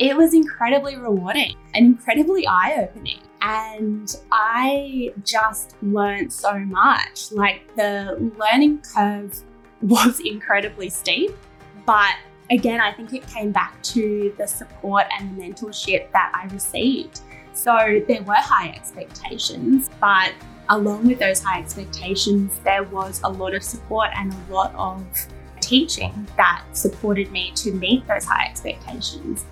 it was incredibly rewarding and incredibly eye opening. And I just learned so much. Like the learning curve was incredibly steep, but again, I think it came back to the support and the mentorship that I received. So there were high expectations, but along with those high expectations, there was a lot of support and a lot of teaching that supported me to meet those high expectations.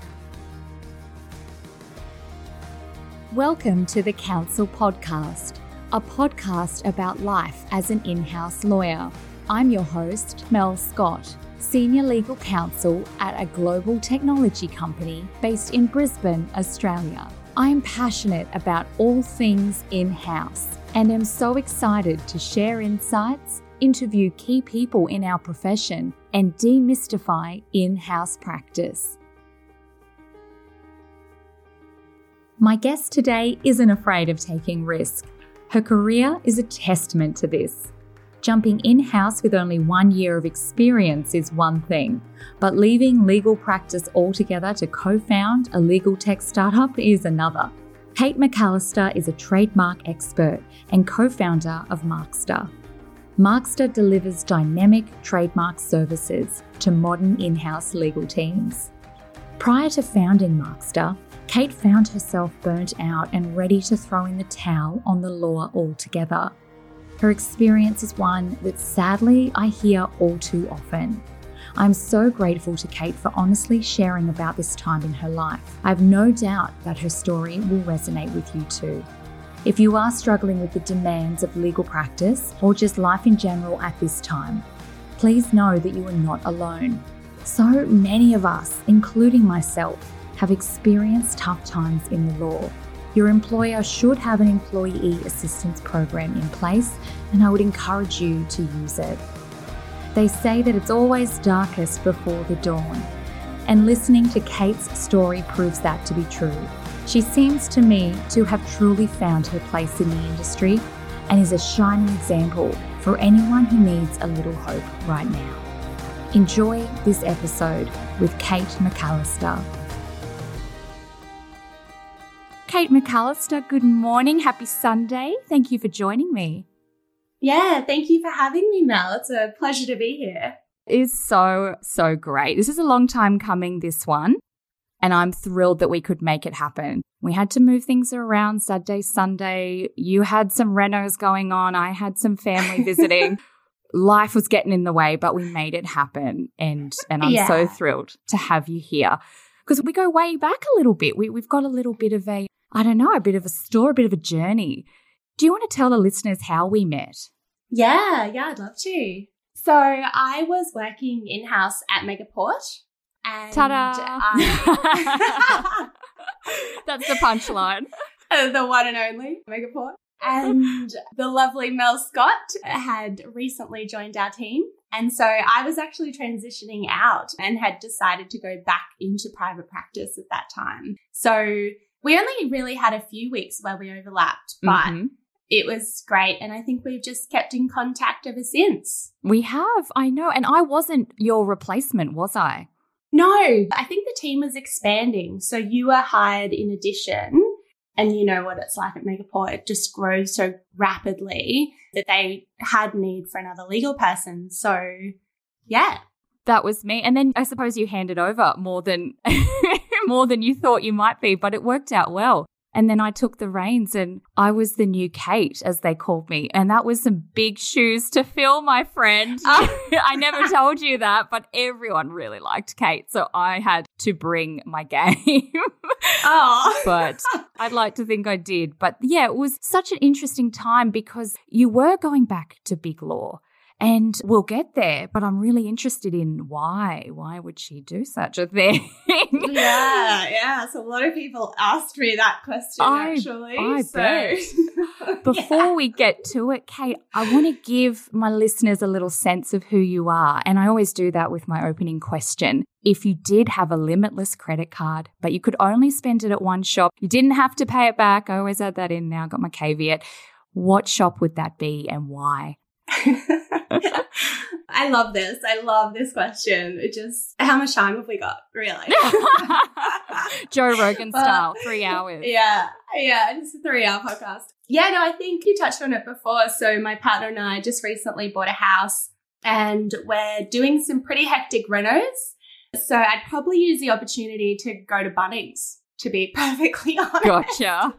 Welcome to the Counsel Podcast, a podcast about life as an in house lawyer. I'm your host, Mel Scott, Senior Legal Counsel at a global technology company based in Brisbane, Australia. I am passionate about all things in house and am so excited to share insights, interview key people in our profession, and demystify in house practice. My guest today isn't afraid of taking risk. Her career is a testament to this. Jumping in house with only one year of experience is one thing, but leaving legal practice altogether to co found a legal tech startup is another. Kate McAllister is a trademark expert and co founder of Markster. Markster delivers dynamic trademark services to modern in house legal teams. Prior to founding Markster, Kate found herself burnt out and ready to throw in the towel on the law altogether. Her experience is one that sadly I hear all too often. I'm so grateful to Kate for honestly sharing about this time in her life. I have no doubt that her story will resonate with you too. If you are struggling with the demands of legal practice or just life in general at this time, please know that you are not alone. So many of us, including myself, have experienced tough times in the law your employer should have an employee assistance program in place, and I would encourage you to use it. They say that it's always darkest before the dawn, and listening to Kate's story proves that to be true. She seems to me to have truly found her place in the industry and is a shining example for anyone who needs a little hope right now. Enjoy this episode with Kate McAllister. Kate McAllister, good morning. Happy Sunday. Thank you for joining me. Yeah, thank you for having me, Mel. It's a pleasure to be here. It's so, so great. This is a long time coming, this one. And I'm thrilled that we could make it happen. We had to move things around Saturday, Sunday. You had some renos going on. I had some family visiting. Life was getting in the way, but we made it happen. And, and I'm yeah. so thrilled to have you here because we go way back a little bit. We, we've got a little bit of a I don't know, a bit of a story, a bit of a journey. Do you want to tell the listeners how we met? Yeah, yeah, I'd love to. So I was working in house at Megaport. And Ta-da! I... That's the punchline. Uh, the one and only Megaport. And the lovely Mel Scott had recently joined our team. And so I was actually transitioning out and had decided to go back into private practice at that time. So we only really had a few weeks where we overlapped, but mm-hmm. it was great. And I think we've just kept in contact ever since. We have, I know. And I wasn't your replacement, was I? No, I think the team was expanding. So you were hired in addition. And you know what it's like at Megaport. It just grows so rapidly that they had need for another legal person. So yeah. That was me. And then I suppose you handed over more than more than you thought you might be, but it worked out well. And then I took the reins and I was the new Kate, as they called me. And that was some big shoes to fill, my friend. Ah. I never told you that, but everyone really liked Kate. So I had to bring my game. oh. but I'd like to think I did. But yeah, it was such an interesting time because you were going back to big law. And we'll get there, but I'm really interested in why. Why would she do such a thing? yeah, yeah. So a lot of people asked me that question I, actually. I so. bet. Before yeah. we get to it, Kate, I want to give my listeners a little sense of who you are. And I always do that with my opening question. If you did have a limitless credit card, but you could only spend it at one shop, you didn't have to pay it back. I always add that in now, got my caveat. What shop would that be and why? I love this. I love this question. It just, how much time have we got, really? Joe Rogan style, three hours. Yeah, yeah, just a three hour podcast. Yeah, no, I think you touched on it before. So, my partner and I just recently bought a house and we're doing some pretty hectic renos. So, I'd probably use the opportunity to go to Bunnings, to be perfectly honest. Gotcha.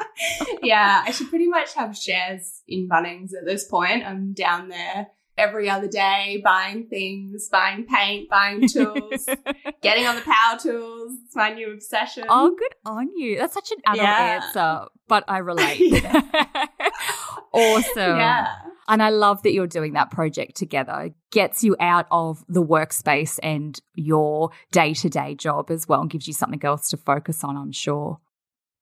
yeah, I should pretty much have shares in Bunnings at this point. I'm down there every other day buying things, buying paint, buying tools, getting on the power tools. It's my new obsession. Oh, good on you. That's such an adult Yeah. answer, but I relate. awesome. Yeah. And I love that you're doing that project together. It gets you out of the workspace and your day to day job as well and gives you something else to focus on, I'm sure.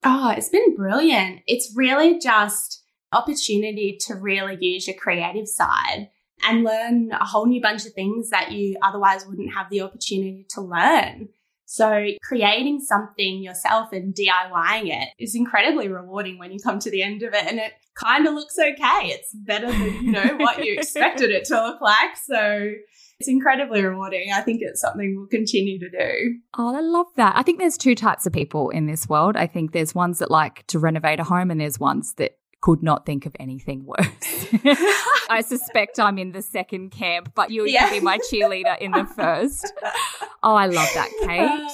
Oh, it's been brilliant. It's really just opportunity to really use your creative side and learn a whole new bunch of things that you otherwise wouldn't have the opportunity to learn. So creating something yourself and DIYing it is incredibly rewarding when you come to the end of it and it kind of looks okay. It's better than, you know, what you expected it to look like. So it's incredibly rewarding. I think it's something we'll continue to do. Oh, I love that. I think there's two types of people in this world. I think there's ones that like to renovate a home, and there's ones that could not think of anything worse. I suspect I'm in the second camp, but you'll Yeah. be my cheerleader in the first. Oh, I love that, Kate. Uh,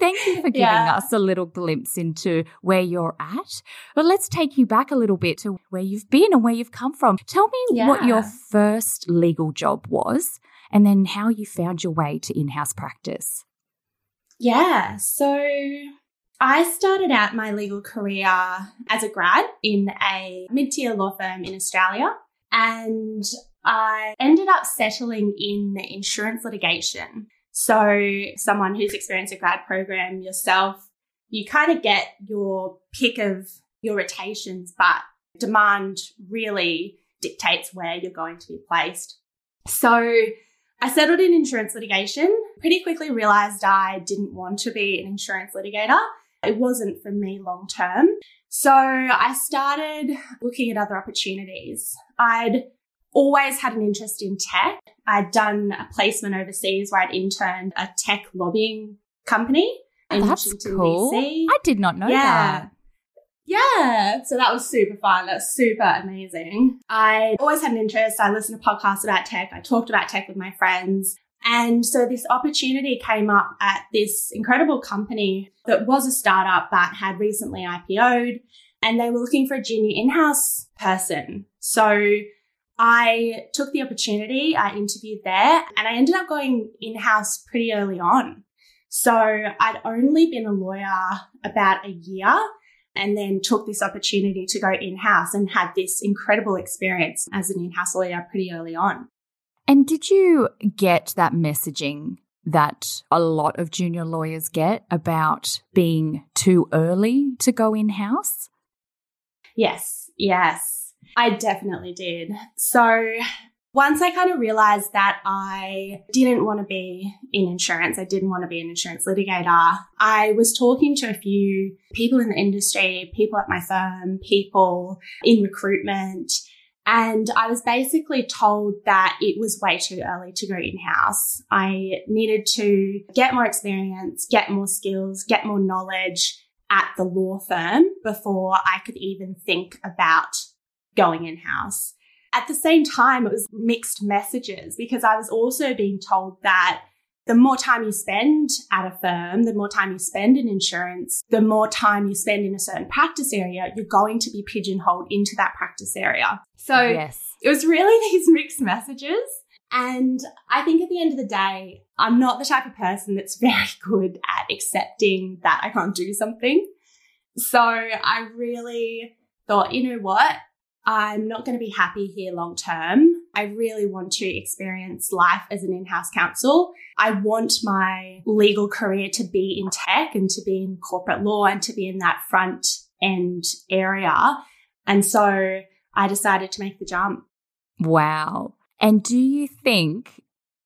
Thank you for giving Yeah. us a little glimpse into where you're at. But let's take you back a little bit to where you've been and where you've come from. Tell me what your first legal job was and then how you found your way to in house practice. Yeah. So I started out my legal career as a grad in a mid tier law firm in Australia. And I ended up settling in insurance litigation. So, someone who's experienced a grad program yourself, you kind of get your pick of your rotations, but demand really dictates where you're going to be placed. So, I settled in insurance litigation, pretty quickly realized I didn't want to be an insurance litigator. It wasn't for me long term. So I started looking at other opportunities. I'd always had an interest in tech. I'd done a placement overseas where I'd interned a tech lobbying company in oh, That's Washington, cool. DC. I did not know that. Yeah. So that was super fun. That's super amazing. I always had an interest. I listened to podcasts about tech. I talked about tech with my friends. And so this opportunity came up at this incredible company that was a startup but had recently IPO'd and they were looking for a junior in-house person. So I took the opportunity. I interviewed there and I ended up going in-house pretty early on. So I'd only been a lawyer about a year and then took this opportunity to go in house and had this incredible experience as an in house lawyer pretty early on. And did you get that messaging that a lot of junior lawyers get about being too early to go in house? Yes, yes, I definitely did. So once I kind of realized that I didn't want to be in insurance, I didn't want to be an insurance litigator, I was talking to a few people in the industry, people at my firm, people in recruitment. And I was basically told that it was way too early to go in house. I needed to get more experience, get more skills, get more knowledge at the law firm before I could even think about going in house. At the same time, it was mixed messages because I was also being told that the more time you spend at a firm, the more time you spend in insurance, the more time you spend in a certain practice area, you're going to be pigeonholed into that practice area. So yes. it was really these mixed messages. And I think at the end of the day, I'm not the type of person that's very good at accepting that I can't do something. So I really thought, you know what? I'm not going to be happy here long term. I really want to experience life as an in house counsel. I want my legal career to be in tech and to be in corporate law and to be in that front end area. And so I decided to make the jump. Wow. And do you think,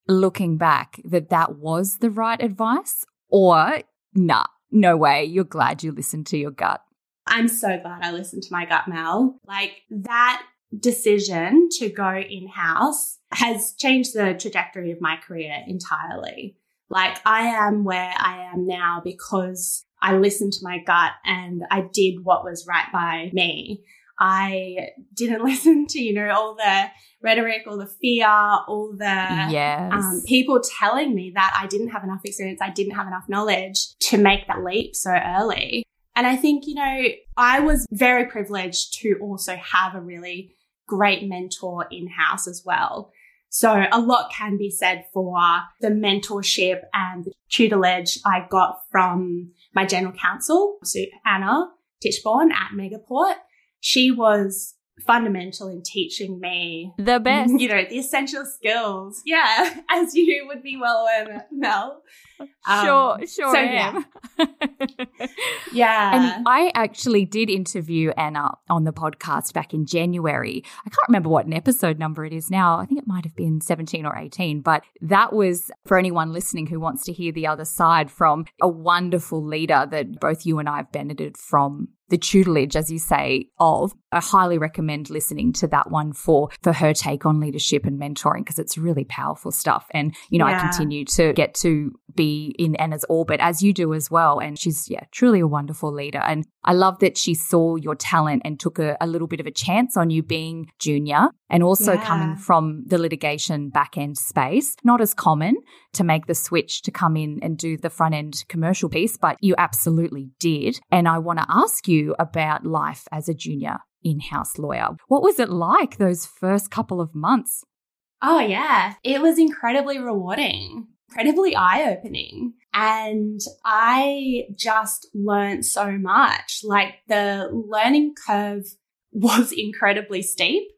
looking back, that that was the right advice? Or, nah, no way, you're glad you listened to your gut? I'm so glad I listened to my gut, Mel. Like that decision to go in house has changed the trajectory of my career entirely. Like I am where I am now because I listened to my gut and I did what was right by me. I didn't listen to, you know, all the rhetoric, all the fear, all the yes. um, people telling me that I didn't have enough experience, I didn't have enough knowledge to make that leap so early. And I think, you know, I was very privileged to also have a really great mentor in house as well. So a lot can be said for the mentorship and the tutelage I got from my general counsel, Anna Tichborne at Megaport. She was fundamental in teaching me the best, you know, the essential skills. Yeah, as you would be well aware, Mel. Um, sure, sure. So, yeah. yeah. And I actually did interview Anna on the podcast back in January. I can't remember what an episode number it is now. I think it might have been 17 or 18, but that was for anyone listening who wants to hear the other side from a wonderful leader that both you and I have benefited from the tutelage, as you say, of. I highly recommend listening to that one for for her take on leadership and mentoring because it's really powerful stuff. And you know, yeah. I continue to get to be in Anna's orbit as you do as well. And she's yeah, truly a wonderful leader. And I love that she saw your talent and took a, a little bit of a chance on you being junior and also yeah. coming from the litigation back end space. Not as common to make the switch to come in and do the front end commercial piece, but you absolutely did. And I want to ask you about life as a junior in house lawyer. What was it like those first couple of months? Oh, yeah. It was incredibly rewarding, incredibly eye opening. And I just learned so much. Like the learning curve was incredibly steep,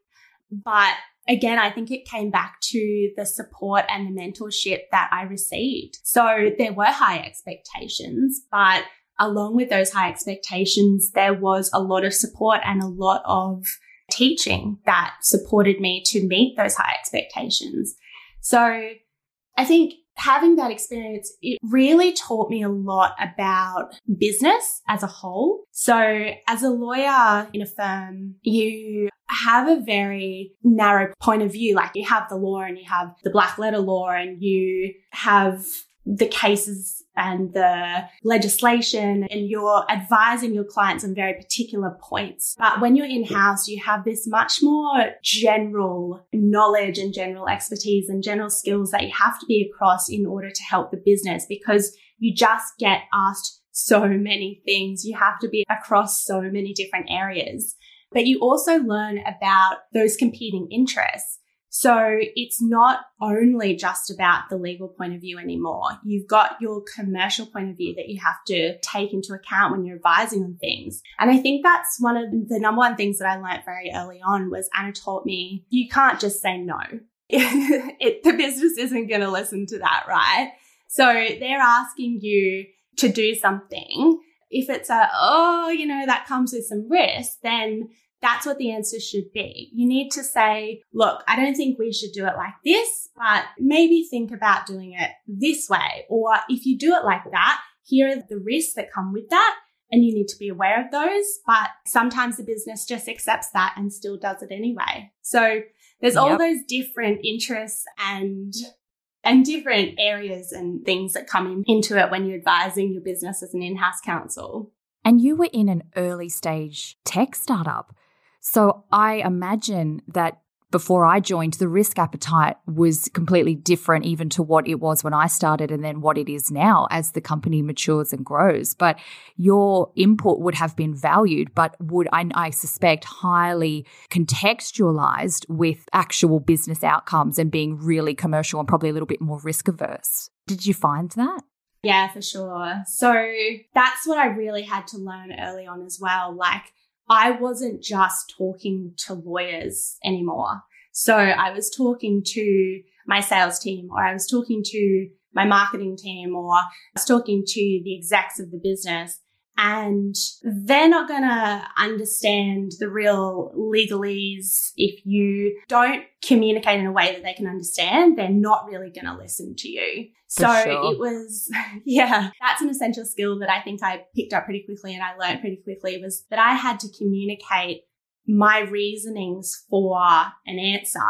but again, I think it came back to the support and the mentorship that I received. So there were high expectations, but along with those high expectations, there was a lot of support and a lot of teaching that supported me to meet those high expectations. So I think having that experience, it really taught me a lot about business as a whole. So as a lawyer in a firm, you have a very narrow point of view. Like you have the law and you have the black letter law and you have the cases and the legislation and you're advising your clients on very particular points. But when you're in house, you have this much more general knowledge and general expertise and general skills that you have to be across in order to help the business because you just get asked so many things. You have to be across so many different areas. But you also learn about those competing interests. So it's not only just about the legal point of view anymore. You've got your commercial point of view that you have to take into account when you're advising on things. And I think that's one of the number one things that I learned very early on was Anna taught me you can't just say no. it, the business isn't going to listen to that, right? So they're asking you to do something. If it's a, oh, you know, that comes with some risk, then that's what the answer should be. You need to say, look, I don't think we should do it like this, but maybe think about doing it this way. Or if you do it like that, here are the risks that come with that. And you need to be aware of those. But sometimes the business just accepts that and still does it anyway. So there's yep. all those different interests and and different areas and things that come in, into it when you're advising your business as an in-house counsel. And you were in an early stage tech startup. So I imagine that before I joined, the risk appetite was completely different, even to what it was when I started and then what it is now as the company matures and grows. But your input would have been valued, but would, I, I suspect, highly contextualized with actual business outcomes and being really commercial and probably a little bit more risk averse. Did you find that? Yeah, for sure. So that's what I really had to learn early on as well. Like, I wasn't just talking to lawyers anymore. So I was talking to my sales team or I was talking to my marketing team or I was talking to the execs of the business and they're not going to understand the real legalese if you don't communicate in a way that they can understand. They're not really going to listen to you. For so sure. it was, yeah, that's an essential skill that I think I picked up pretty quickly and I learned pretty quickly was that I had to communicate my reasonings for an answer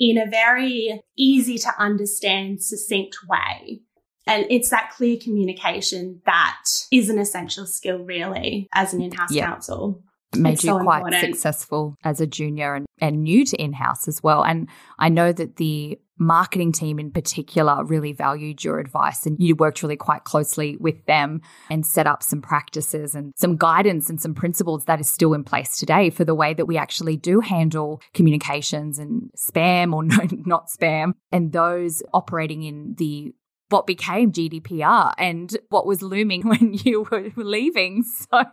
in a very easy to understand, succinct way. And it's that clear communication that is an essential skill, really, as an in house Yeah. counsel. made It's you so quite important. successful as a junior and, and new to in house as well. And I know that the marketing team in particular really valued your advice and you worked really quite closely with them and set up some practices and some guidance and some principles that is still in place today for the way that we actually do handle communications and spam or no, not spam and those operating in the what became GDPR and what was looming when you were leaving. So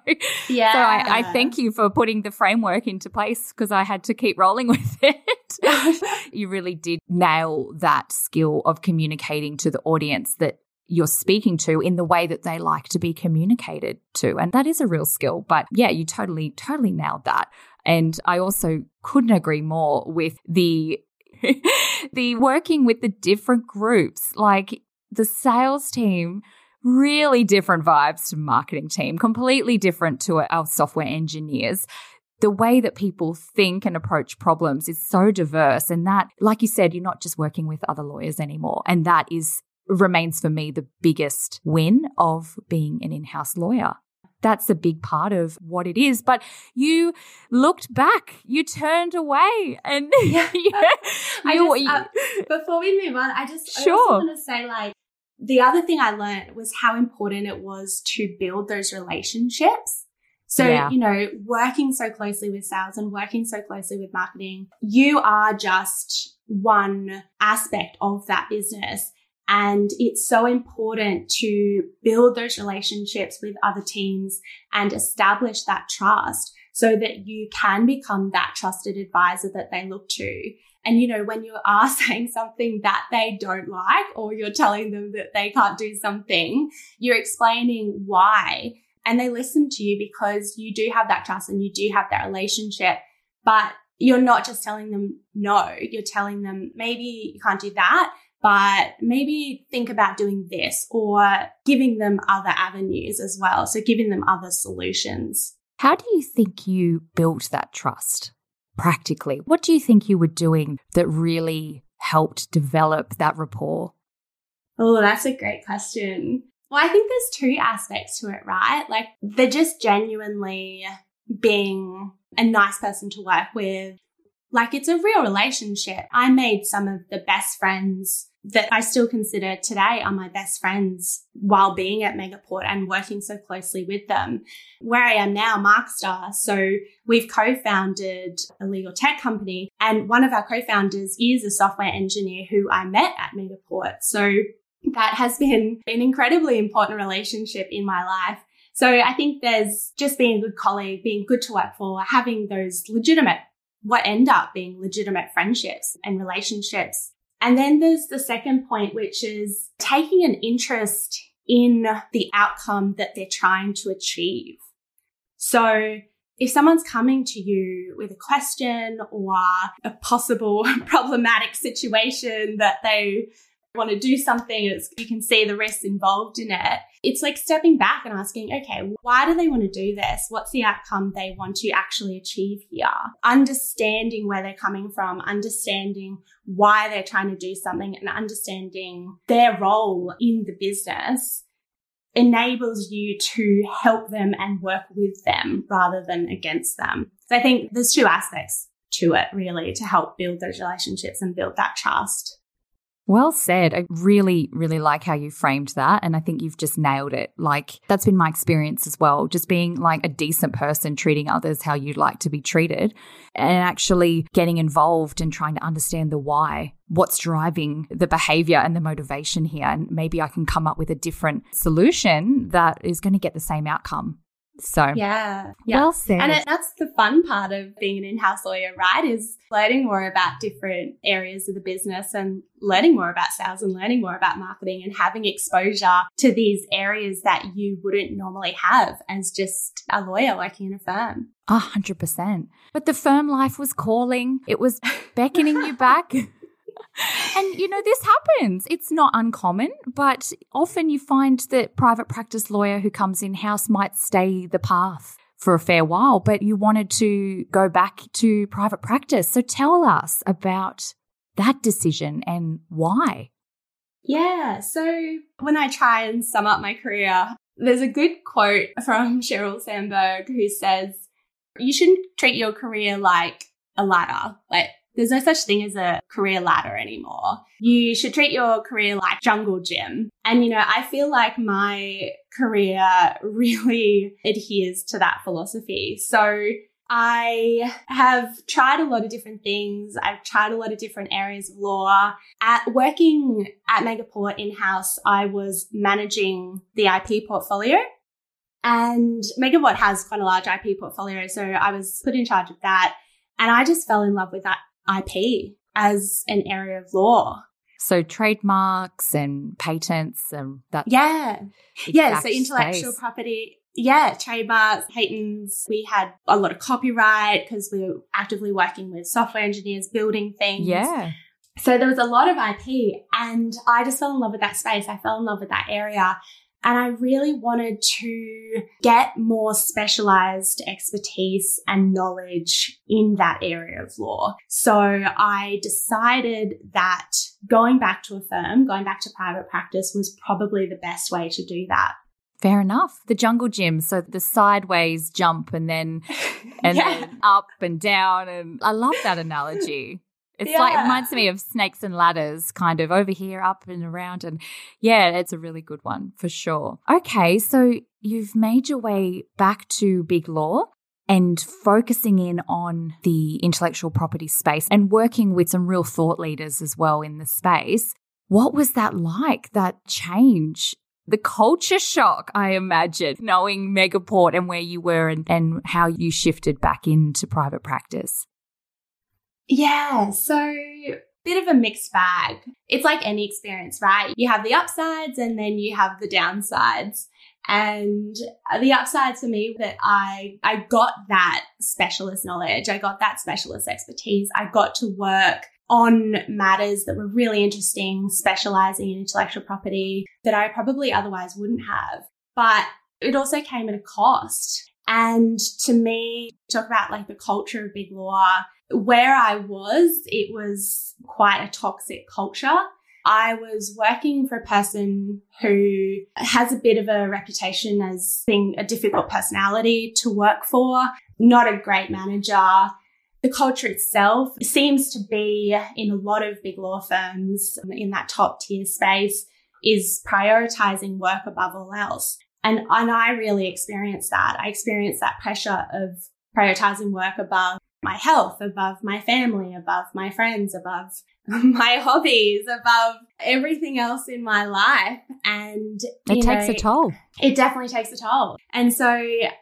Yeah. so I, I thank you for putting the framework into place because I had to keep rolling with it. you really did nail that skill of communicating to the audience that you're speaking to in the way that they like to be communicated to. And that is a real skill. But yeah, you totally, totally nailed that. And I also couldn't agree more with the the working with the different groups. Like the sales team really different vibes to marketing team, completely different to our software engineers. The way that people think and approach problems is so diverse. And that, like you said, you're not just working with other lawyers anymore. And that is remains for me the biggest win of being an in-house lawyer. That's a big part of what it is. But you looked back, you turned away, and Yeah. you, just, uh, Before we move on, I just I Sure. want to say like the other thing I learned was how important it was to build those relationships. So, Yeah. you know, working so closely with sales and working so closely with marketing, you are just one aspect of that business. And it's so important to build those relationships with other teams and establish that trust so that you can become that trusted advisor that they look to. And you know, when you are saying something that they don't like, or you're telling them that they can't do something, you're explaining why. And they listen to you because you do have that trust and you do have that relationship. But you're not just telling them no, you're telling them maybe you can't do that, but maybe think about doing this or giving them other avenues as well. So giving them other solutions. How do you think you built that trust practically? What do you think you were doing that really helped develop that rapport? Oh, that's a great question. Well, I think there's two aspects to it, right? Like they're just genuinely being a nice person to work with. Like it's a real relationship. I made some of the best friends that I still consider today are my best friends while being at Megaport and working so closely with them. Where I am now, Markster. So we've co-founded a legal tech company and one of our co-founders is a software engineer who I met at Megaport. So that has been an incredibly important relationship in my life. So I think there's just being a good colleague, being good to work for, having those legitimate, what end up being legitimate friendships and relationships. And then there's the second point, which is taking an interest in the outcome that they're trying to achieve. So if someone's coming to you with a question or a possible problematic situation that they want to do something, it's, you can see the risks involved in it. It's like stepping back and asking, okay, why do they want to do this? What's the outcome they want to actually achieve here? Understanding where they're coming from, understanding why they're trying to do something and understanding their role in the business enables you to help them and work with them rather than against them. So I think there's two aspects to it really to help build those relationships and build that trust. Well said. I really, really like how you framed that. And I think you've just nailed it. Like, that's been my experience as well. Just being like a decent person, treating others how you'd like to be treated, and actually getting involved and trying to understand the why. What's driving the behavior and the motivation here? And maybe I can come up with a different solution that is going to get the same outcome. So, Yeah. Yeah. well said. And it, that's the fun part of being an in-house lawyer, right? Is learning more about different areas of the business and learning more about sales and learning more about marketing and having exposure to these areas that you wouldn't normally have as just a lawyer working in a firm. A hundred percent. But the firm life was calling. It was beckoning you back. And you know, this happens. It's not uncommon, but often you find that private practice lawyer who comes in house might stay the path for a fair while, but you wanted to go back to private practice. So tell us about that decision and why. Yeah. So when I try and sum up my career, there's a good quote from Sheryl Sandberg who says, you shouldn't treat your career like a ladder. Like there's no such thing as a career ladder anymore. You should treat your career like jungle gym. And, you know, I feel like my career really adheres to that philosophy. So I have tried a lot of different things. I've tried a lot of different areas of law. At working at Megaport in-house, I was managing the IP portfolio. And Megaport has quite a large IP portfolio, so I was put in charge of that. And I just fell in love with that IP as an area of law. So trademarks and patents and that. Yeah. Yeah. So intellectual space. property. Yeah. Trademarks, patents. We had a lot of copyright because we were actively working with software engineers building things. Yeah. So there was a lot of IP and I just fell in love with that space. I fell in love with that area. And I really wanted to get more specialized expertise and knowledge in that area of law. So I decided that going back to a firm, going back to private practice was probably the best way to do that. Fair enough. The jungle gym, so the sideways jump and then and yeah. then up and down and I love that analogy. It's yeah. like reminds me of snakes and ladders, kind of over here, up and around. And yeah, it's a really good one for sure. Okay, so you've made your way back to Big Law and focusing in on the intellectual property space and working with some real thought leaders as well in the space. What was that like, that change? The culture shock, I imagine, knowing Megaport and where you were and, and how you shifted back into private practice. Yeah. So bit of a mixed bag. It's like any experience, right? You have the upsides and then you have the downsides. And the upsides for me that I I got that specialist knowledge, I got that specialist expertise. I got to work on matters that were really interesting, specializing in intellectual property that I probably otherwise wouldn't have. But it also came at a cost. And to me, talk about like the culture of big law, where I was, it was quite a toxic culture. I was working for a person who has a bit of a reputation as being a difficult personality to work for, not a great manager. The culture itself seems to be in a lot of big law firms in that top tier space is prioritizing work above all else. And, and I really experienced that. I experienced that pressure of prioritizing work above my health, above my family, above my friends, above my hobbies, above everything else in my life. And it takes know, a toll. It definitely takes a toll. And so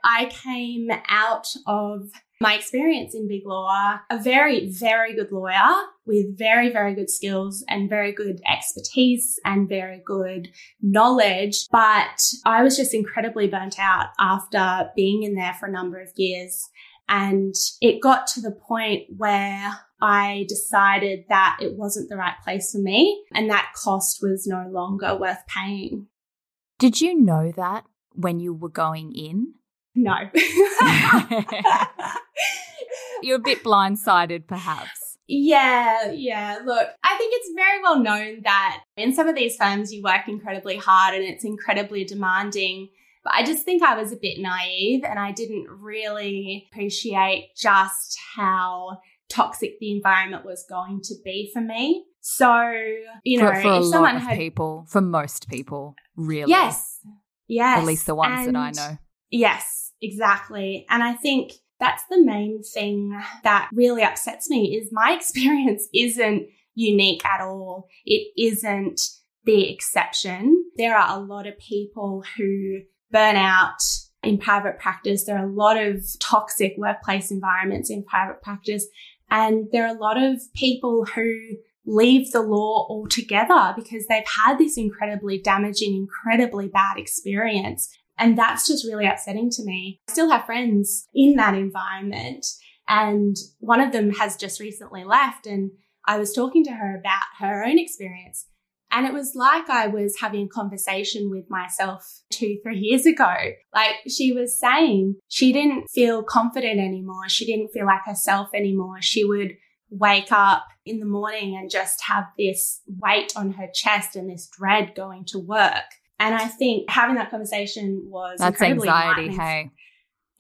I came out of my experience in big law, a very, very good lawyer with very, very good skills and very good expertise and very good knowledge. But I was just incredibly burnt out after being in there for a number of years and it got to the point where I decided that it wasn't the right place for me and that cost was no longer worth paying. Did you know that when you were going in? No. You're a bit blindsided, perhaps. Yeah, yeah. Look, I think it's very well known that in some of these firms you work incredibly hard and it's incredibly demanding. But I just think I was a bit naive and I didn't really appreciate just how toxic the environment was going to be for me. So, you know, for, for if someone had people, for most people, really. Yes. Yes. At least the ones and that I know. Yes, exactly. And I think that's the main thing that really upsets me is my experience isn't unique at all. It isn't the exception. There are a lot of people who burn out in private practice. There are a lot of toxic workplace environments in private practice. And there are a lot of people who leave the law altogether because they've had this incredibly damaging, incredibly bad experience. And that's just really upsetting to me. I still have friends in that environment. And one of them has just recently left. And I was talking to her about her own experience. And it was like I was having a conversation with myself two, three years ago. Like she was saying she didn't feel confident anymore. She didn't feel like herself anymore. She would wake up in the morning and just have this weight on her chest and this dread going to work. And I think having that conversation was That's anxiety, hey.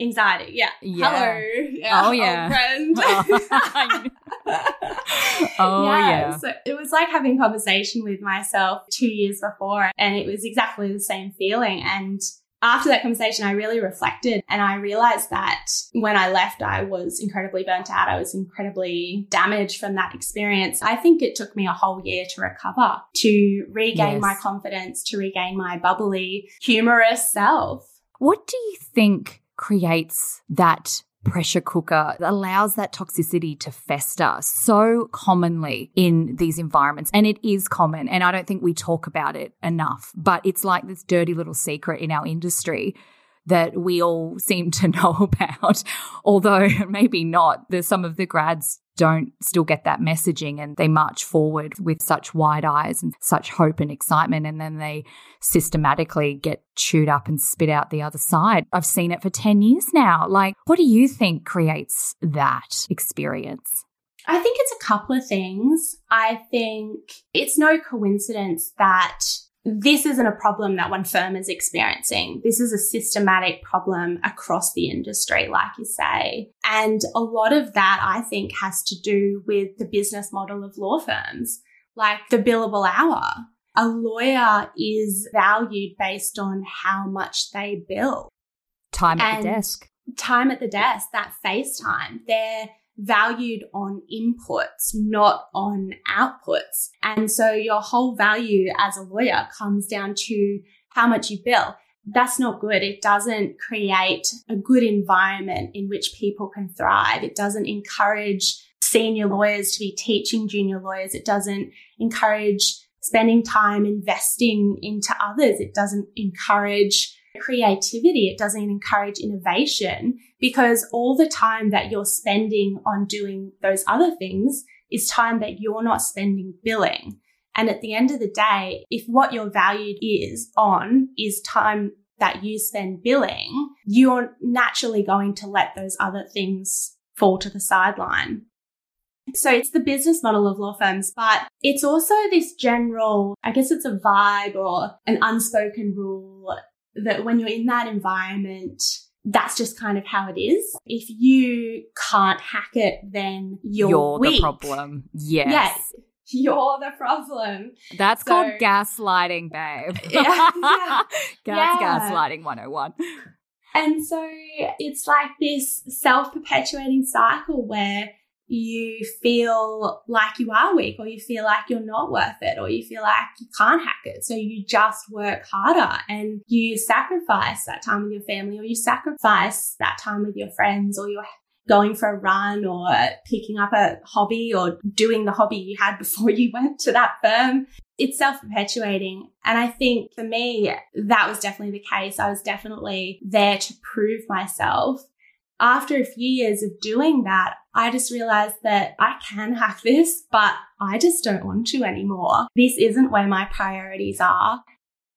Anxiety, yeah. yeah. Hello. Yeah, oh, yeah. friend. Oh, oh, yeah. yeah. So it was like having conversation with myself two years before, and it was exactly the same feeling. And after that conversation, I really reflected and I realized that when I left, I was incredibly burnt out. I was incredibly damaged from that experience. I think it took me a whole year to recover, to regain Yes. my confidence, to regain my bubbly, humorous self. What do you think creates that pressure cooker allows that toxicity to fester so commonly in these environments? And it is common. And I don't think we talk about it enough, but it's like this dirty little secret in our industry that we all seem to know about. Although maybe not. Some of the grads don't still get that messaging and they march forward with such wide eyes and such hope and excitement. And then they systematically get chewed up and spit out the other side. I've seen it for 10 years now. Like, what do you think creates that experience? I think it's a couple of things. I think it's no coincidence that this isn't a problem that one firm is experiencing. This is a systematic problem across the industry, like you say. And a lot of that, I think, has to do with the business model of law firms, like the billable hour. A lawyer is valued based on how much they bill Time at And- the desk. time at the desk, that face time, they're valued on inputs, not on outputs. And so your whole value as a lawyer comes down to how much you bill. That's not good. It doesn't create a good environment in which people can thrive. It doesn't encourage senior lawyers to be teaching junior lawyers. It doesn't encourage spending time investing into others. It doesn't encourage creativity. It doesn't encourage innovation because all the time that you're spending on doing those other things is time that you're not spending billing. And at the end of the day, if what you're valued is on is time that you spend billing, you're naturally going to let those other things fall to the sideline. So it's the business model of law firms, but it's also this general, I guess it's a vibe or an unspoken rule that when you're in that environment, that's just kind of how it is. If you can't hack it, then you're, You're, the problem. Yes. Yes. You're the problem. That's So- called gaslighting, babe. Yeah, yeah. Gas Yeah. gaslighting 101. And so it's like this self perpetuating cycle where you feel like you are weak or you feel like you're not worth it or you feel like you can't hack it. So you just work harder and you sacrifice that time with your family or you sacrifice that time with your friends or you're going for a run or picking up a hobby or doing the hobby you had before you went to that firm it's self perpetuating. And I think for me, that was definitely the case. I was definitely there to prove myself. After a few years of doing that, I just realized that I can hack this, but I just don't want to anymore. This isn't where my priorities are.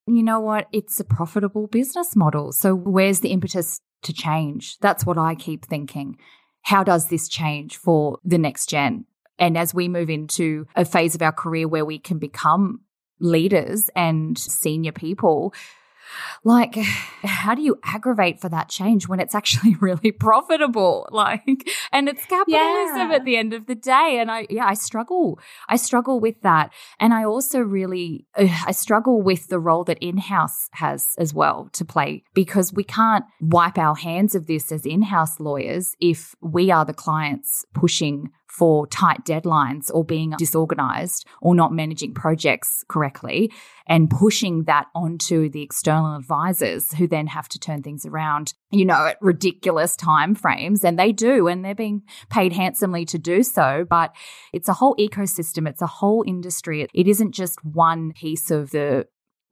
You know what? It's a profitable business model. So where's the impetus to change? That's what I keep thinking. How does this change for the next gen? And as we move into a phase of our career where we can become leaders and senior people, like how do you aggravate for that change when it's actually really profitable? Like and it's capitalism Yeah. at the end of the day and i yeah i struggle. I struggle with that. And i also really i struggle with the role that in-house has as well to play because we can't wipe our hands of this as in-house lawyers if we are the clients pushing for tight deadlines or being disorganized or not managing projects correctly and pushing that onto the external advisors who then have to turn things around, you know, at ridiculous time frames. And they do, and they're being paid handsomely to do so. But it's a whole ecosystem, it's a whole industry. It isn't just one piece of the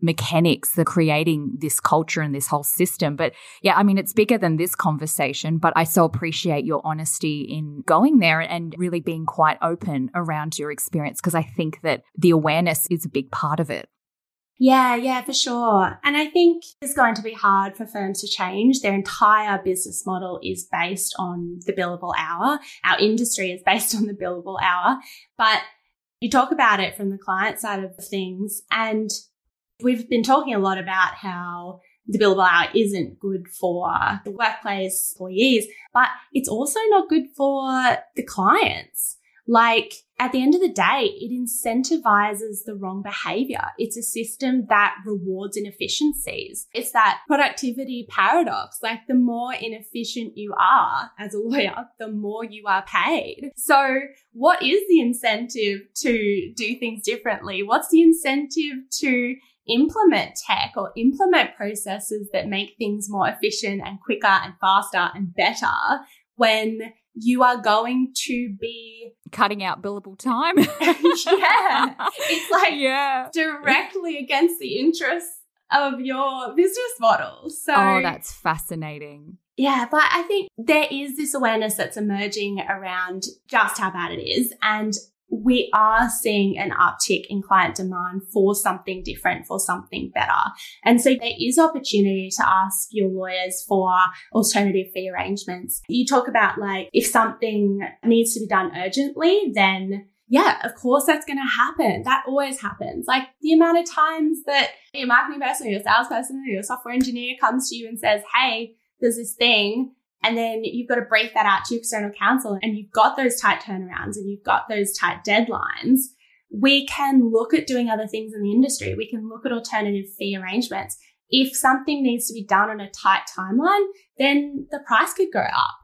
mechanics, the creating this culture and this whole system. But yeah, I mean, it's bigger than this conversation, but I so appreciate your honesty in going there and really being quite open around your experience because I think that the awareness is a big part of it. Yeah, yeah, for sure. And I think it's going to be hard for firms to change. Their entire business model is based on the billable hour. Our industry is based on the billable hour. But you talk about it from the client side of things. And we've been talking a lot about how the billable hour isn't good for the workplace employees, but it's also not good for the clients. Like at the end of the day, it incentivizes the wrong behavior. It's a system that rewards inefficiencies. It's that productivity paradox. Like the more inefficient you are as a lawyer, the more you are paid. So what is the incentive to do things differently? What's the incentive to implement tech or implement processes that make things more efficient and quicker and faster and better when you are going to be cutting out billable time. yeah. It's like yeah. directly against the interests of your business model. So Oh, that's fascinating. Yeah, but I think there is this awareness that's emerging around just how bad it is. And we are seeing an uptick in client demand for something different, for something better. And so there is opportunity to ask your lawyers for alternative fee arrangements. You talk about like if something needs to be done urgently, then yeah, of course that's going to happen. That always happens. Like the amount of times that your marketing person or your salesperson or your software engineer comes to you and says, Hey, there's this thing and then you've got to brief that out to your external counsel and you've got those tight turnarounds and you've got those tight deadlines. We can look at doing other things in the industry. We can look at alternative fee arrangements. If something needs to be done on a tight timeline, then the price could go up.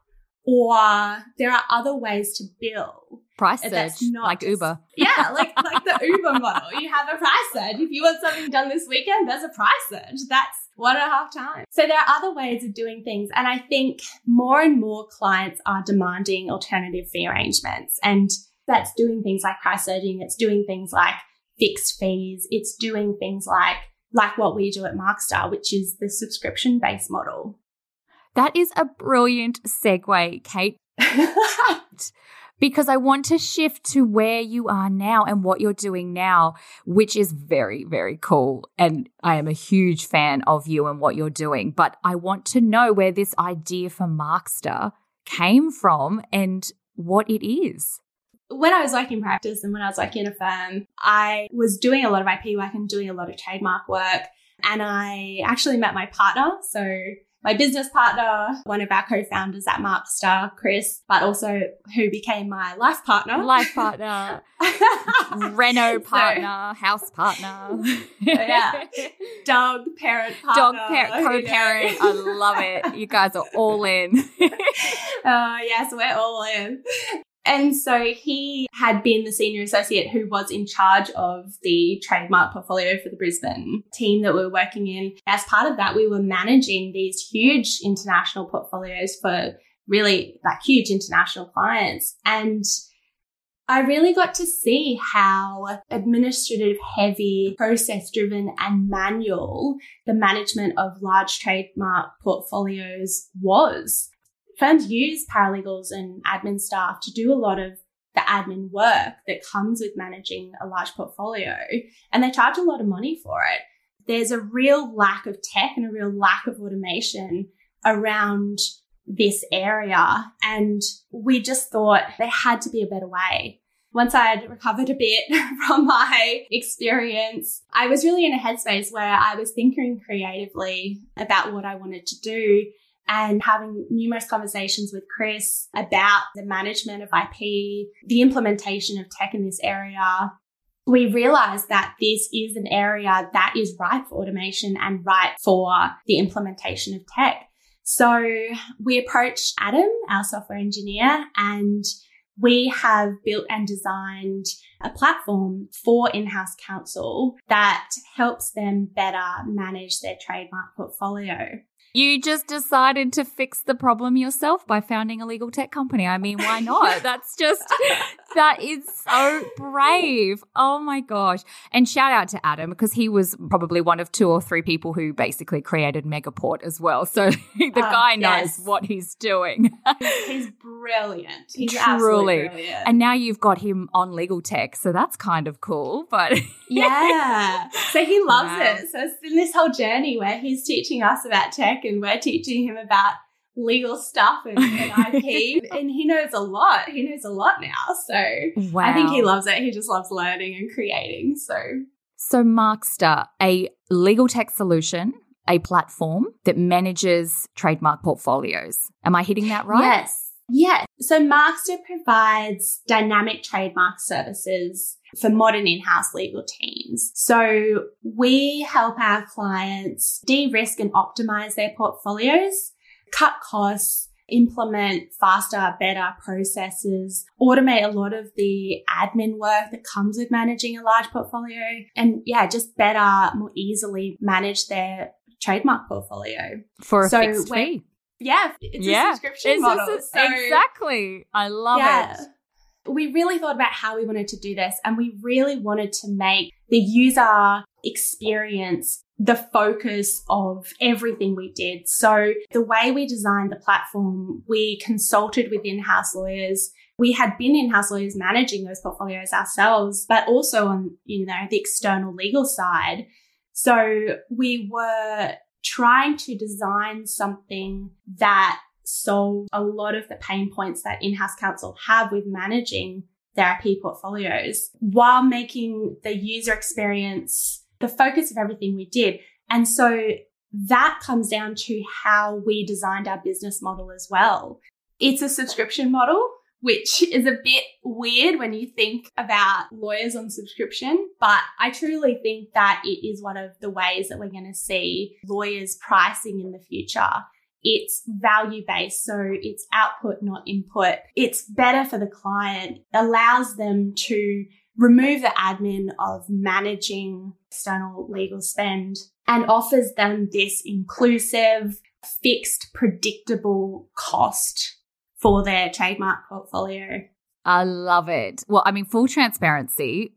Or there are other ways to bill. Price surge, like just, Uber. Yeah, like like the Uber model. You have a price surge. If you want something done this weekend, there's a price surge. That's one and a half times. So there are other ways of doing things. And I think more and more clients are demanding alternative fee arrangements. And that's doing things like price surging. It's doing things like fixed fees. It's doing things like, like what we do at Markster, which is the subscription based model. That is a brilliant segue, Kate. because I want to shift to where you are now and what you're doing now, which is very, very cool. And I am a huge fan of you and what you're doing. But I want to know where this idea for Markster came from and what it is. When I was working in practice and when I was working in a firm, I was doing a lot of IP work and doing a lot of trademark work. And I actually met my partner. So my business partner, one of our co-founders at Markster, Chris, but also who became my life partner. Life partner. Reno partner, so, house partner. yeah. Dog parent partner. Dog parent, co-parent. I love it. You guys are all in. uh, yes, we're all in. And so he had been the senior associate who was in charge of the trademark portfolio for the Brisbane team that we were working in. As part of that, we were managing these huge international portfolios for really like huge international clients. And I really got to see how administrative heavy, process driven and manual the management of large trademark portfolios was firms use paralegals and admin staff to do a lot of the admin work that comes with managing a large portfolio and they charge a lot of money for it. There's a real lack of tech and a real lack of automation around this area. And we just thought there had to be a better way. Once I'd recovered a bit from my experience, I was really in a headspace where I was thinking creatively about what I wanted to do and having numerous conversations with Chris about the management of IP, the implementation of tech in this area. We realized that this is an area that is ripe for automation and ripe for the implementation of tech. So we approached Adam, our software engineer, and we have built and designed a platform for in-house counsel that helps them better manage their trademark portfolio. You just decided to fix the problem yourself by founding a legal tech company. I mean, why not? That's just that is so brave. Oh my gosh. And shout out to Adam because he was probably one of two or three people who basically created Megaport as well. So the uh, guy knows yes. what he's doing. he's brilliant. He's Truly. Brilliant. And now you've got him on legal tech. So that's kind of cool. But yeah. So he loves wow. it. So it's been this whole journey where he's teaching us about tech and we're teaching him about legal stuff and, and IP. and he knows a lot. He knows a lot now. So wow. I think he loves it. He just loves learning and creating. So So Markster, a legal tech solution, a platform that manages trademark portfolios. Am I hitting that right? Yes. Yes. So Markster provides dynamic trademark services for modern in-house legal teams. So we help our clients de-risk and optimize their portfolios cut costs, implement faster, better processes, automate a lot of the admin work that comes with managing a large portfolio, and yeah, just better, more easily manage their trademark portfolio for a so fixed fee. Yeah, it's yeah. a subscription it's model. A, so, exactly, I love yeah. it. We really thought about how we wanted to do this, and we really wanted to make the user experience the focus of everything we did. So the way we designed the platform, we consulted with in-house lawyers. We had been in-house lawyers managing those portfolios ourselves, but also on, you know, the external legal side. So we were trying to design something that solved a lot of the pain points that in-house counsel have with managing their IP portfolios while making the user experience the focus of everything we did. And so that comes down to how we designed our business model as well. It's a subscription model, which is a bit weird when you think about lawyers on subscription. But I truly think that it is one of the ways that we're going to see lawyers pricing in the future. It's value based, so it's output, not input. It's better for the client, allows them to remove the admin of managing external legal spend and offers them this inclusive, fixed, predictable cost for their trademark portfolio. I love it. Well, I mean, full transparency.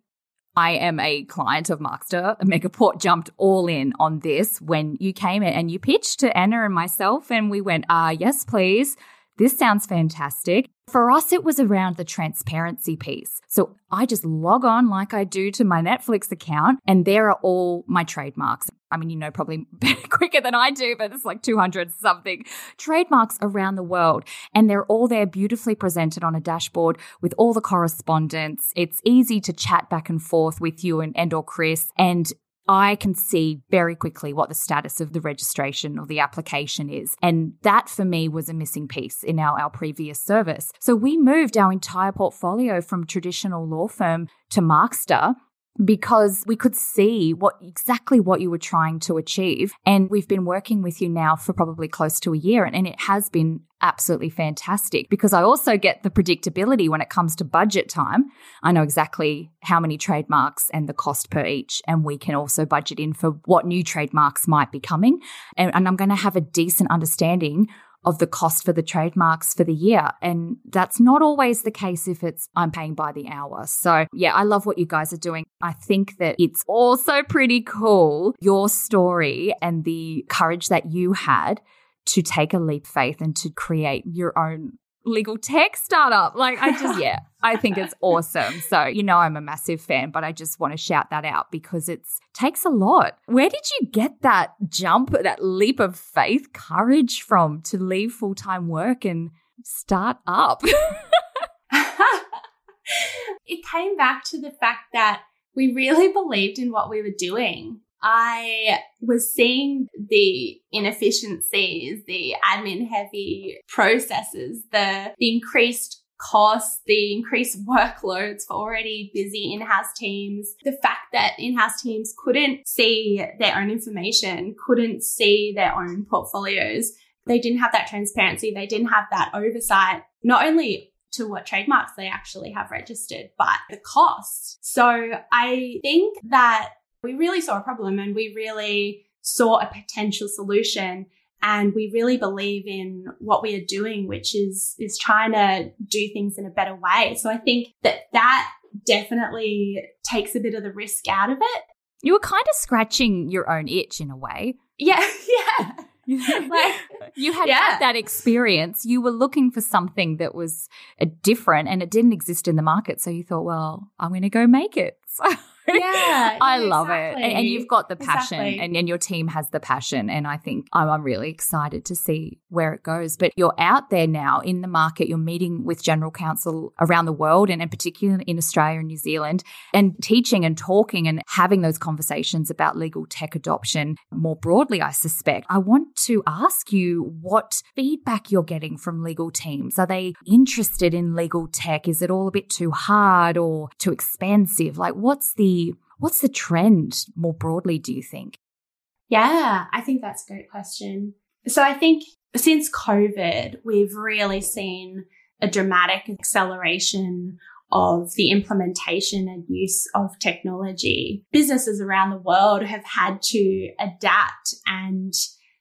I am a client of Markster. Megaport jumped all in on this when you came in and you pitched to Anna and myself, and we went, ah, yes, please. This sounds fantastic. For us, it was around the transparency piece. So I just log on like I do to my Netflix account, and there are all my trademarks. I mean, you know, probably quicker than I do, but it's like 200 something trademarks around the world. And they're all there beautifully presented on a dashboard with all the correspondence. It's easy to chat back and forth with you and, and or Chris. And I can see very quickly what the status of the registration or the application is. And that for me was a missing piece in our, our previous service. So we moved our entire portfolio from traditional law firm to Markster because we could see what exactly what you were trying to achieve. And we've been working with you now for probably close to a year, and, and it has been absolutely fantastic because I also get the predictability when it comes to budget time. I know exactly how many trademarks and the cost per each, and we can also budget in for what new trademarks might be coming. And, and I'm going to have a decent understanding of the cost for the trademarks for the year. And that's not always the case if it's I'm paying by the hour. So, yeah, I love what you guys are doing. I think that it's also pretty cool your story and the courage that you had to take a leap faith and to create your own legal tech startup. Like, I just, yeah, I think it's awesome. So, you know, I'm a massive fan, but I just want to shout that out because it takes a lot. Where did you get that jump, that leap of faith, courage from to leave full time work and start up? it came back to the fact that we really believed in what we were doing. I was seeing the inefficiencies, the admin heavy processes, the, the increased costs, the increased workloads for already busy in-house teams, the fact that in-house teams couldn't see their own information, couldn't see their own portfolios. They didn't have that transparency. They didn't have that oversight, not only to what trademarks they actually have registered, but the cost. So I think that we really saw a problem and we really saw a potential solution. And we really believe in what we are doing, which is, is trying to do things in a better way. So I think that that definitely takes a bit of the risk out of it. You were kind of scratching your own itch in a way. Yeah, yeah. like, you had yeah. had that experience. You were looking for something that was uh, different and it didn't exist in the market. So you thought, well, I'm going to go make it. yeah, I love exactly. it. And, and, you've got the passion, exactly. and, and your team has the passion. And I think I'm, I'm really excited to see where it goes. But you're out there now in the market, you're meeting with general counsel around the world, and in particular in Australia and New Zealand, and teaching and talking and having those conversations about legal tech adoption more broadly, I suspect. I want to ask you what feedback you're getting from legal teams. Are they interested in legal tech? Is it all a bit too hard or too expensive? Like, what's the what's the trend more broadly do you think yeah i think that's a great question so i think since covid we've really seen a dramatic acceleration of the implementation and use of technology. Businesses around the world have had to adapt and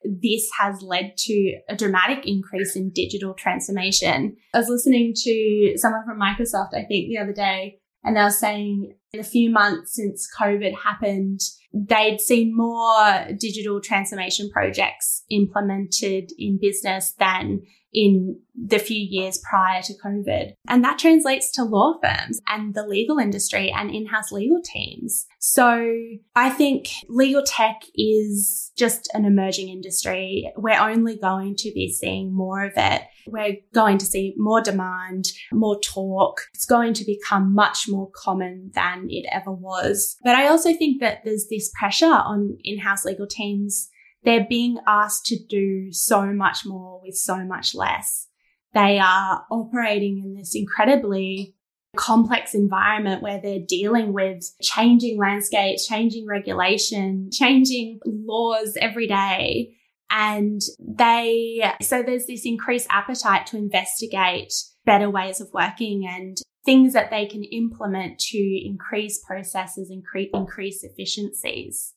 this has led to a dramatic increase in digital transformation. I was listening to someone from Microsoft, I think, the other day, and they were saying in a few months since COVID happened, they'd seen more digital transformation projects implemented in business than in the few years prior to COVID. And that translates to law firms and the legal industry and in-house legal teams. So I think legal tech is just an emerging industry. We're only going to be seeing more of it. We're going to see more demand, more talk. It's going to become much more common than it ever was. But I also think that there's this pressure on in-house legal teams they're being asked to do so much more with so much less. They are operating in this incredibly complex environment where they're dealing with changing landscapes, changing regulation, changing laws every day. And they, so there's this increased appetite to investigate better ways of working and things that they can implement to increase processes, increase, increase efficiencies.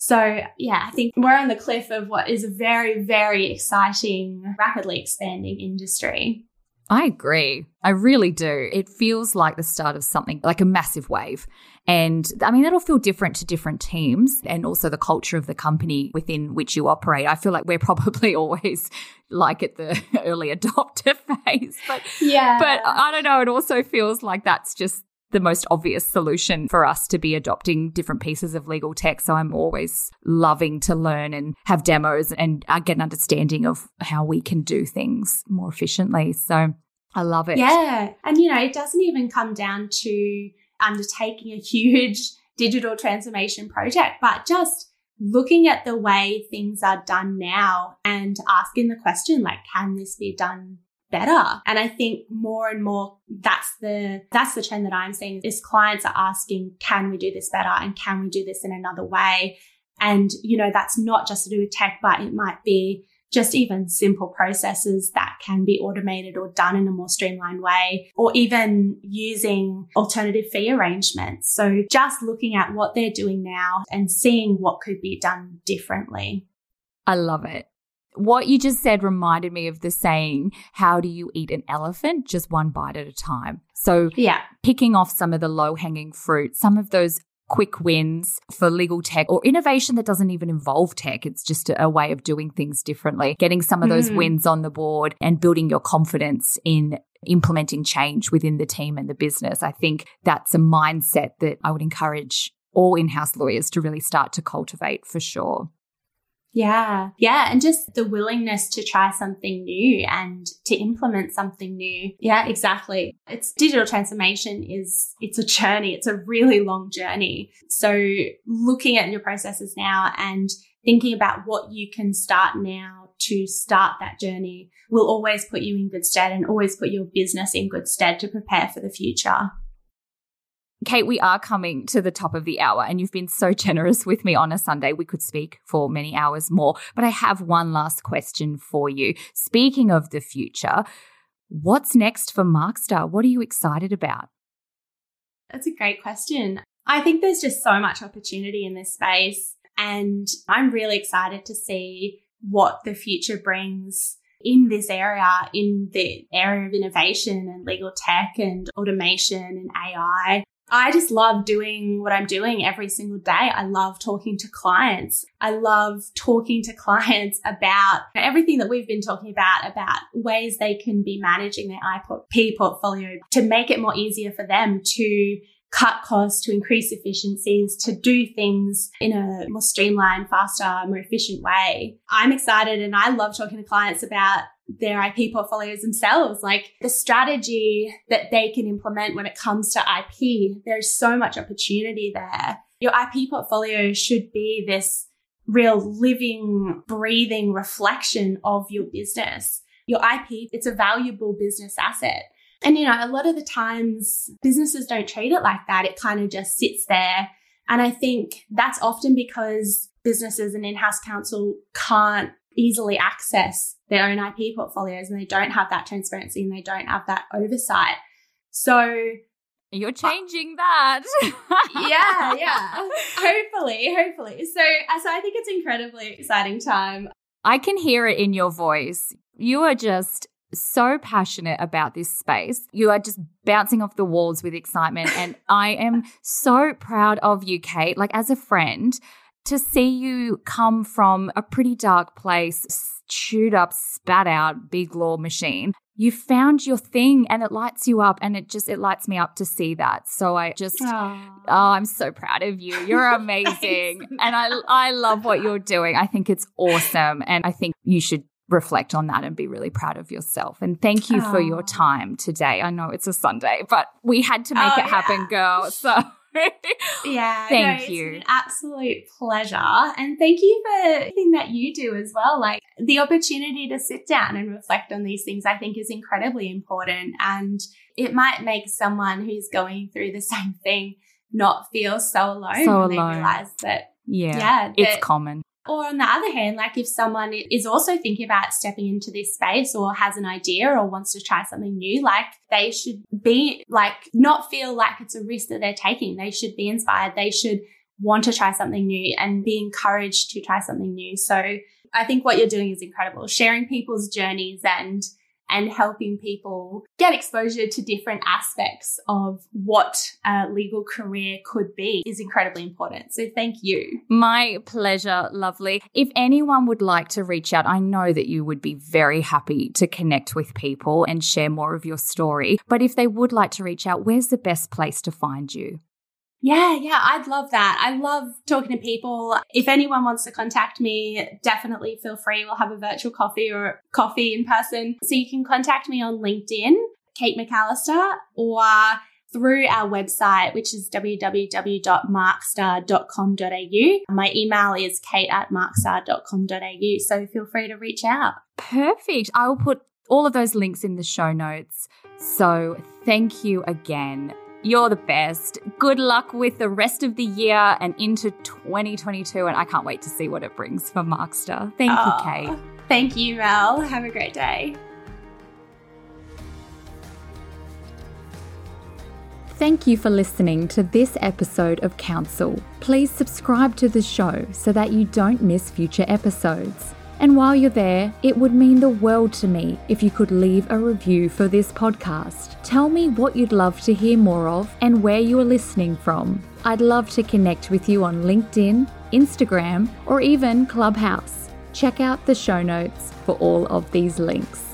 So yeah, I think we're on the cliff of what is a very, very exciting, rapidly expanding industry. I agree. I really do. It feels like the start of something like a massive wave. And I mean, that'll feel different to different teams and also the culture of the company within which you operate. I feel like we're probably always like at the early adopter phase. But yeah. But I don't know. It also feels like that's just the most obvious solution for us to be adopting different pieces of legal tech. So I'm always loving to learn and have demos and get an understanding of how we can do things more efficiently. So I love it. Yeah. And, you know, it doesn't even come down to undertaking a huge digital transformation project, but just looking at the way things are done now and asking the question, like, can this be done better. And I think more and more that's the, that's the trend that I'm seeing is clients are asking, can we do this better? And can we do this in another way? And, you know, that's not just to do with tech, but it might be just even simple processes that can be automated or done in a more streamlined way, or even using alternative fee arrangements. So just looking at what they're doing now and seeing what could be done differently. I love it. What you just said reminded me of the saying, How do you eat an elephant? Just one bite at a time. So, yeah, picking off some of the low hanging fruit, some of those quick wins for legal tech or innovation that doesn't even involve tech. It's just a, a way of doing things differently, getting some of those mm. wins on the board and building your confidence in implementing change within the team and the business. I think that's a mindset that I would encourage all in house lawyers to really start to cultivate for sure. Yeah. Yeah. And just the willingness to try something new and to implement something new. Yeah, exactly. It's digital transformation is, it's a journey. It's a really long journey. So looking at your processes now and thinking about what you can start now to start that journey will always put you in good stead and always put your business in good stead to prepare for the future. Kate, we are coming to the top of the hour, and you've been so generous with me on a Sunday. We could speak for many hours more, but I have one last question for you. Speaking of the future, what's next for Markster? What are you excited about? That's a great question. I think there's just so much opportunity in this space, and I'm really excited to see what the future brings in this area, in the area of innovation and legal tech and automation and AI. I just love doing what I'm doing every single day. I love talking to clients. I love talking to clients about everything that we've been talking about, about ways they can be managing their IP portfolio to make it more easier for them to cut costs, to increase efficiencies, to do things in a more streamlined, faster, more efficient way. I'm excited and I love talking to clients about their IP portfolios themselves, like the strategy that they can implement when it comes to IP. There's so much opportunity there. Your IP portfolio should be this real living, breathing reflection of your business. Your IP, it's a valuable business asset. And, you know, a lot of the times businesses don't treat it like that. It kind of just sits there. And I think that's often because businesses and in-house counsel can't easily access their own IP portfolios and they don't have that transparency and they don't have that oversight. So you're changing that. yeah, yeah. Hopefully, hopefully. So, uh, so I think it's incredibly exciting time. I can hear it in your voice. You are just so passionate about this space. You are just bouncing off the walls with excitement. And I am so proud of you, Kate. Like, as a friend, to see you come from a pretty dark place, chewed up, spat out, big law machine. You found your thing and it lights you up and it just it lights me up to see that. So I just Aww. oh, I'm so proud of you. You're amazing. and I I love what you're doing. I think it's awesome and I think you should reflect on that and be really proud of yourself. And thank you for your time today. I know it's a Sunday, but we had to make oh, it happen, yeah. girl. So yeah, thank no, you. an absolute pleasure. And thank you for everything that you do as well. Like the opportunity to sit down and reflect on these things, I think is incredibly important. And it might make someone who's going through the same thing not feel so alone so when alone. they realize that yeah, yeah it's common or on the other hand, like if someone is also thinking about stepping into this space or has an idea or wants to try something new, like they should be like, not feel like it's a risk that they're taking. They should be inspired. They should want to try something new and be encouraged to try something new. So I think what you're doing is incredible, sharing people's journeys and and helping people get exposure to different aspects of what a legal career could be is incredibly important. So thank you. My pleasure, lovely. If anyone would like to reach out, I know that you would be very happy to connect with people and share more of your story. But if they would like to reach out, where's the best place to find you? Yeah, yeah, I'd love that. I love talking to people. If anyone wants to contact me, definitely feel free. We'll have a virtual coffee or coffee in person. So you can contact me on LinkedIn, Kate McAllister, or through our website, which is www.markster.com.au. My email is kate at markster.com.au. So feel free to reach out. Perfect. I will put all of those links in the show notes. So thank you again. You're the best. Good luck with the rest of the year and into 2022. And I can't wait to see what it brings for Markster. Thank oh, you, Kate. Thank you, Mel. Have a great day. Thank you for listening to this episode of Counsel. Please subscribe to the show so that you don't miss future episodes. And while you're there, it would mean the world to me if you could leave a review for this podcast. Tell me what you'd love to hear more of and where you are listening from. I'd love to connect with you on LinkedIn, Instagram, or even Clubhouse. Check out the show notes for all of these links.